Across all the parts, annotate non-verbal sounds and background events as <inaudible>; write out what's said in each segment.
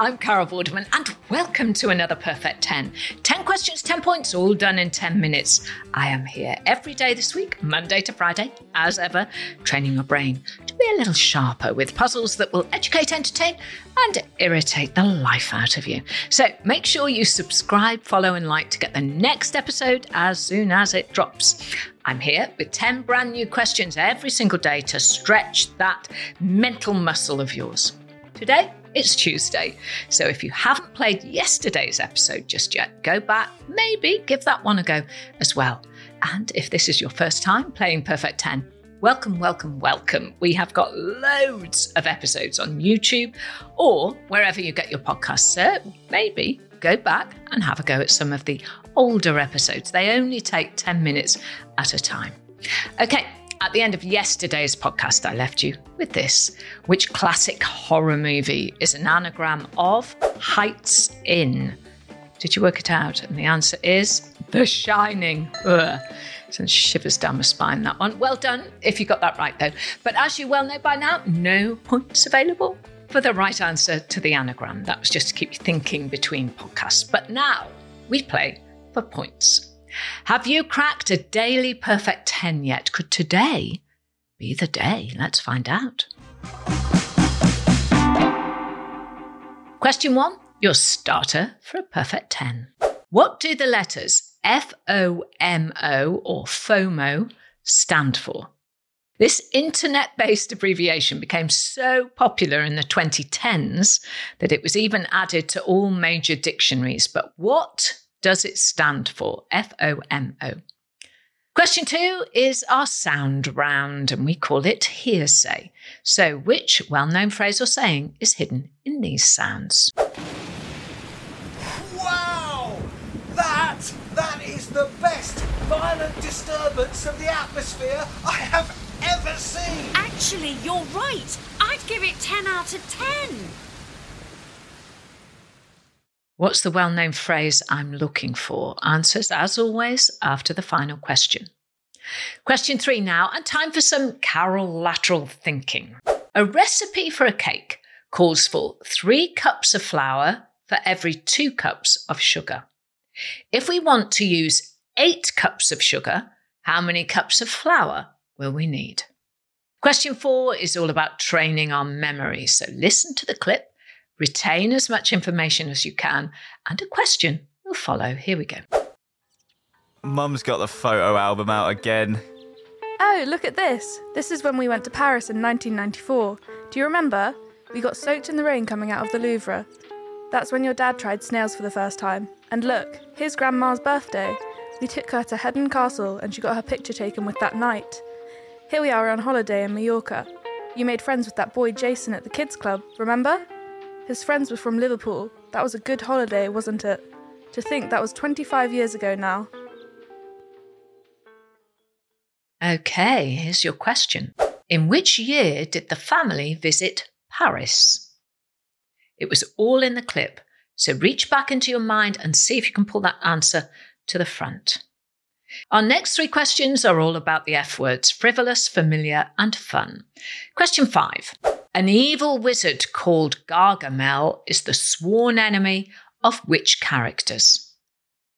I'm Carol Vorderman, and welcome to another Perfect 10. 10 questions, 10 points, all done in 10 minutes. I am here every day this week, Monday to Friday, as ever, training your brain to be a little sharper with puzzles that will educate, entertain, and irritate the life out of you. So make sure you subscribe, follow, and like to get the next episode as soon as it drops. I'm here with 10 brand new questions every single day to stretch that mental muscle of yours. Today, it's Tuesday, so if you haven't played yesterday's episode just yet, go back, maybe give that one a go as well. And if this is your first time playing Perfect 10, welcome, welcome, welcome. We have got loads of episodes on YouTube or wherever you get your podcasts. So maybe go back and have a go at some of the older episodes. They only take 10 minutes at a time. Okay, at the end of yesterday's podcast, I left you with this. Which classic horror movie is an anagram of Heights Inn? Did you work it out? And the answer is The Shining. Ugh. Sends shivers down my spine, that one. Well done if you got that right, though. But as you well know by now, no points available for the right answer to the anagram. That was just to keep you thinking between podcasts. But now we play for points. Have you cracked a daily perfect 10 yet? Could today be the day? Let's find out. Question one your starter for a perfect 10. What do the letters F O M O or FOMO stand for? This internet based abbreviation became so popular in the 2010s that it was even added to all major dictionaries. But what does it stand for? F O M O. Question two is our sound round, and we call it hearsay. So, which well known phrase or saying is hidden in these sounds? Wow! That, that is the best violent disturbance of the atmosphere I have ever seen! Actually, you're right. I'd give it 10 out of 10. What's the well known phrase I'm looking for? Answers, as always, after the final question. Question three now, and time for some Carol lateral thinking. A recipe for a cake calls for three cups of flour for every two cups of sugar. If we want to use eight cups of sugar, how many cups of flour will we need? Question four is all about training our memory. So listen to the clip retain as much information as you can, and a question will follow. Here we go. Mum's got the photo album out again. Oh, look at this. This is when we went to Paris in 1994. Do you remember? We got soaked in the rain coming out of the Louvre. That's when your dad tried snails for the first time. And look, here's Grandma's birthday. We took her to Headon Castle and she got her picture taken with that knight. Here we are on holiday in Mallorca. You made friends with that boy Jason at the kids' club, remember? His friends were from Liverpool. That was a good holiday, wasn't it? To think that was 25 years ago now. Okay, here's your question. In which year did the family visit Paris? It was all in the clip, so reach back into your mind and see if you can pull that answer to the front. Our next three questions are all about the F words frivolous, familiar, and fun. Question five An evil wizard called Gargamel is the sworn enemy of which characters?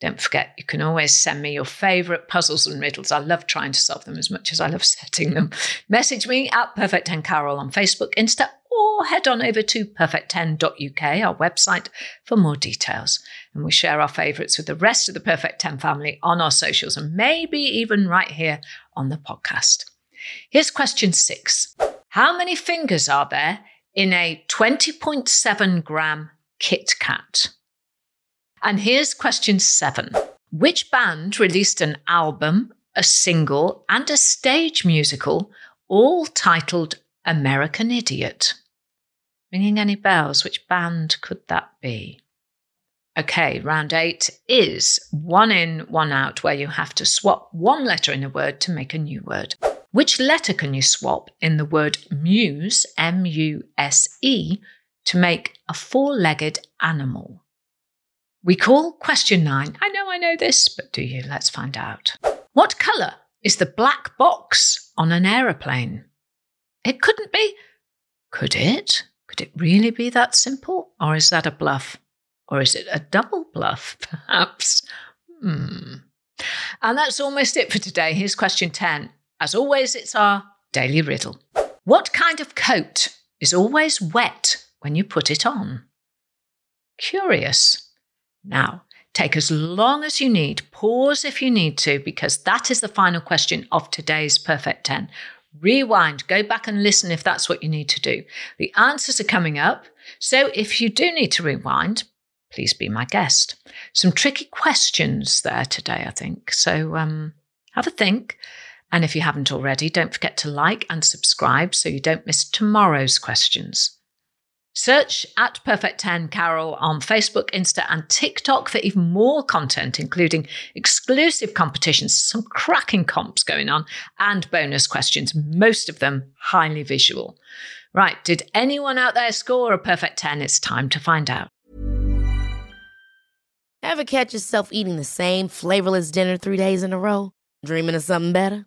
Don't forget, you can always send me your favourite puzzles and riddles. I love trying to solve them as much as I love <laughs> setting them. Message me at Perfect 10 Carol on Facebook, Insta, or head on over to perfect10.uk, our website, for more details. And we share our favourites with the rest of the Perfect 10 family on our socials and maybe even right here on the podcast. Here's question six How many fingers are there in a 20.7 gram Kit Kat? And here's question seven Which band released an album a single, and a stage musical, all titled American Idiot. Ringing any bells? Which band could that be? Okay, round eight is one in, one out, where you have to swap one letter in a word to make a new word. Which letter can you swap in the word muse, M U S E, to make a four legged animal? We call question nine. I know I know this, but do you? Let's find out. What colour is the black box on an aeroplane? It couldn't be. Could it? Could it really be that simple? Or is that a bluff? Or is it a double bluff, <laughs> perhaps? Hmm. And that's almost it for today. Here's question 10. As always, it's our daily riddle. What kind of coat is always wet when you put it on? Curious. Now, take as long as you need, pause if you need to, because that is the final question of today's Perfect 10. Rewind, go back and listen if that's what you need to do. The answers are coming up, so if you do need to rewind, please be my guest. Some tricky questions there today, I think. So um, have a think. And if you haven't already, don't forget to like and subscribe so you don't miss tomorrow's questions. Search at Perfect 10 Carol on Facebook, Insta, and TikTok for even more content, including exclusive competitions, some cracking comps going on, and bonus questions, most of them highly visual. Right, did anyone out there score a perfect 10? It's time to find out. Ever catch yourself eating the same flavorless dinner three days in a row? Dreaming of something better?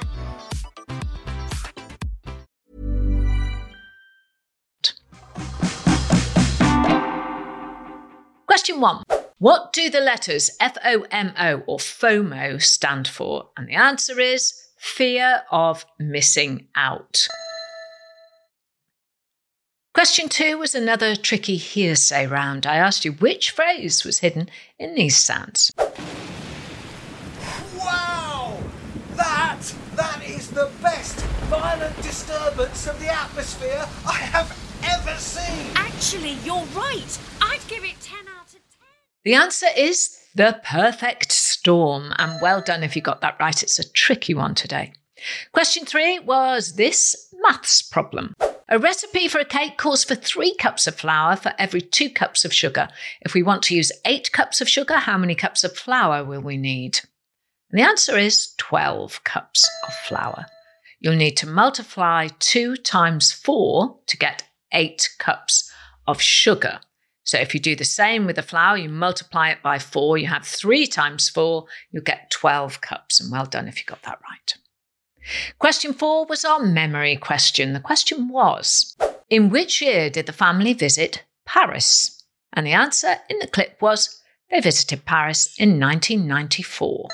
Question one What do the letters FOMO or FOMO stand for? And the answer is fear of missing out. Question two was another tricky hearsay round. I asked you which phrase was hidden in these sounds. Wow! That, that is the best violent disturbance of the atmosphere I have ever seen! Actually, you're right. Give it 10 out of 10. The answer is the perfect storm. And well done if you got that right. It's a tricky one today. Question three was this maths problem. A recipe for a cake calls for three cups of flour for every two cups of sugar. If we want to use eight cups of sugar, how many cups of flour will we need? And the answer is 12 cups of flour. You'll need to multiply two times four to get eight cups of sugar. So if you do the same with the flour, you multiply it by four, you have three times four, you'll get 12 cups. And well done if you got that right. Question four was our memory question. The question was In which year did the family visit Paris? And the answer in the clip was they visited Paris in 1994.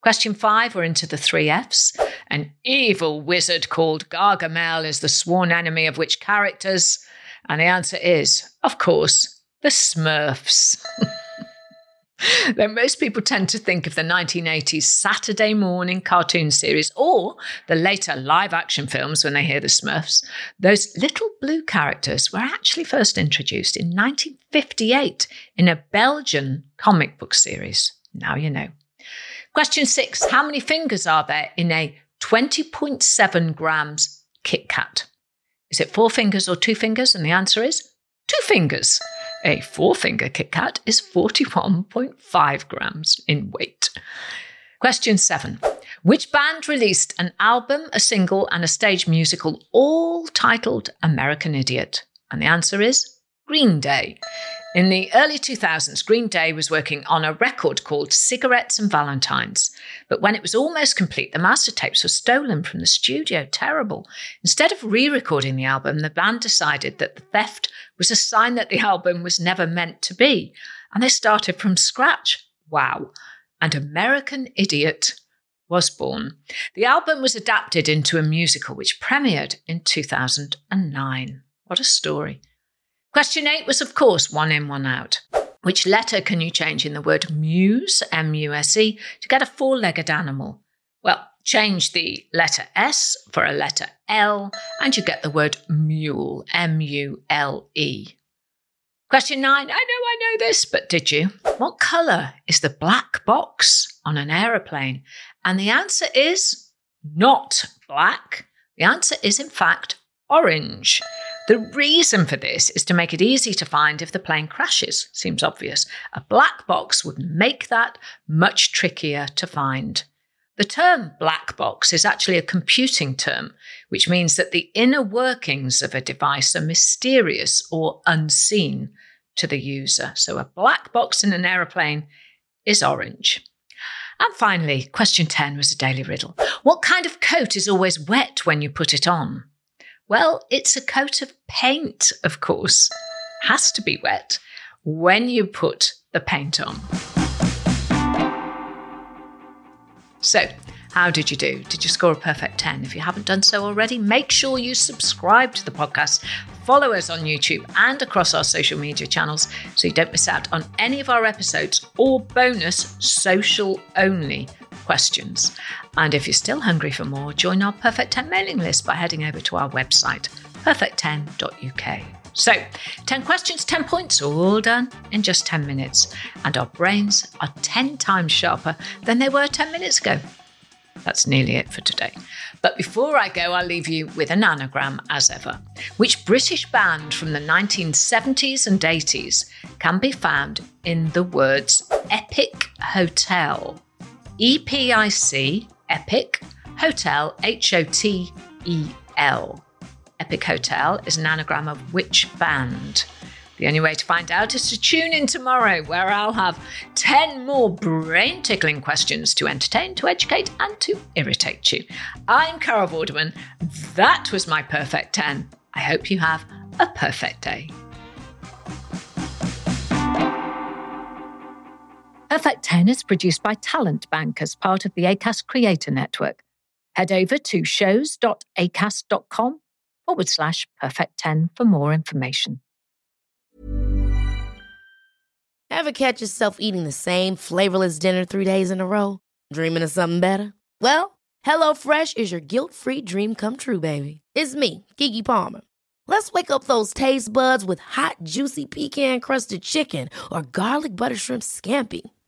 Question five, we're into the three F's. An evil wizard called Gargamel is the sworn enemy of which characters? And the answer is, of course, the Smurfs. <laughs> Though most people tend to think of the 1980s Saturday morning cartoon series or the later live action films when they hear the Smurfs, those little blue characters were actually first introduced in 1958 in a Belgian comic book series. Now you know. Question six How many fingers are there in a 20.7 grams Kit Kat? Is it four fingers or two fingers? And the answer is two fingers. A four finger Kit Kat is 41.5 grams in weight. Question seven Which band released an album, a single, and a stage musical, all titled American Idiot? And the answer is Green Day. In the early 2000s, Green Day was working on a record called Cigarettes and Valentines. But when it was almost complete, the master tapes were stolen from the studio. Terrible. Instead of re recording the album, the band decided that the theft was a sign that the album was never meant to be. And they started from scratch. Wow. And American Idiot was born. The album was adapted into a musical which premiered in 2009. What a story. Question eight was, of course, one in, one out. Which letter can you change in the word muse, M U S E, to get a four legged animal? Well, change the letter S for a letter L, and you get the word mule, M U L E. Question nine. I know I know this, but did you? What colour is the black box on an aeroplane? And the answer is not black. The answer is, in fact, orange. The reason for this is to make it easy to find if the plane crashes. Seems obvious. A black box would make that much trickier to find. The term black box is actually a computing term, which means that the inner workings of a device are mysterious or unseen to the user. So a black box in an aeroplane is orange. And finally, question 10 was a daily riddle. What kind of coat is always wet when you put it on? Well, it's a coat of paint, of course. Has to be wet when you put the paint on. So, how did you do? Did you score a perfect 10? If you haven't done so already, make sure you subscribe to the podcast, follow us on YouTube and across our social media channels so you don't miss out on any of our episodes or bonus social only questions. And if you're still hungry for more, join our Perfect 10 mailing list by heading over to our website, perfect10.uk. So, 10 questions, 10 points, all done in just 10 minutes. And our brains are 10 times sharper than they were 10 minutes ago. That's nearly it for today. But before I go, I'll leave you with an anagram as ever. Which British band from the 1970s and 80s can be found in the words Epic Hotel? E P I C, Epic, Hotel, H O T E L. Epic Hotel is an anagram of which band? The only way to find out is to tune in tomorrow, where I'll have 10 more brain tickling questions to entertain, to educate, and to irritate you. I'm Carol Vorderman. That was my perfect 10. I hope you have a perfect day. Perfect 10 is produced by Talent Bank as part of the ACAST Creator Network. Head over to shows.acast.com forward slash perfect 10 for more information. Ever catch yourself eating the same flavorless dinner three days in a row? Dreaming of something better? Well, HelloFresh is your guilt free dream come true, baby. It's me, Keke Palmer. Let's wake up those taste buds with hot, juicy pecan crusted chicken or garlic butter shrimp scampi.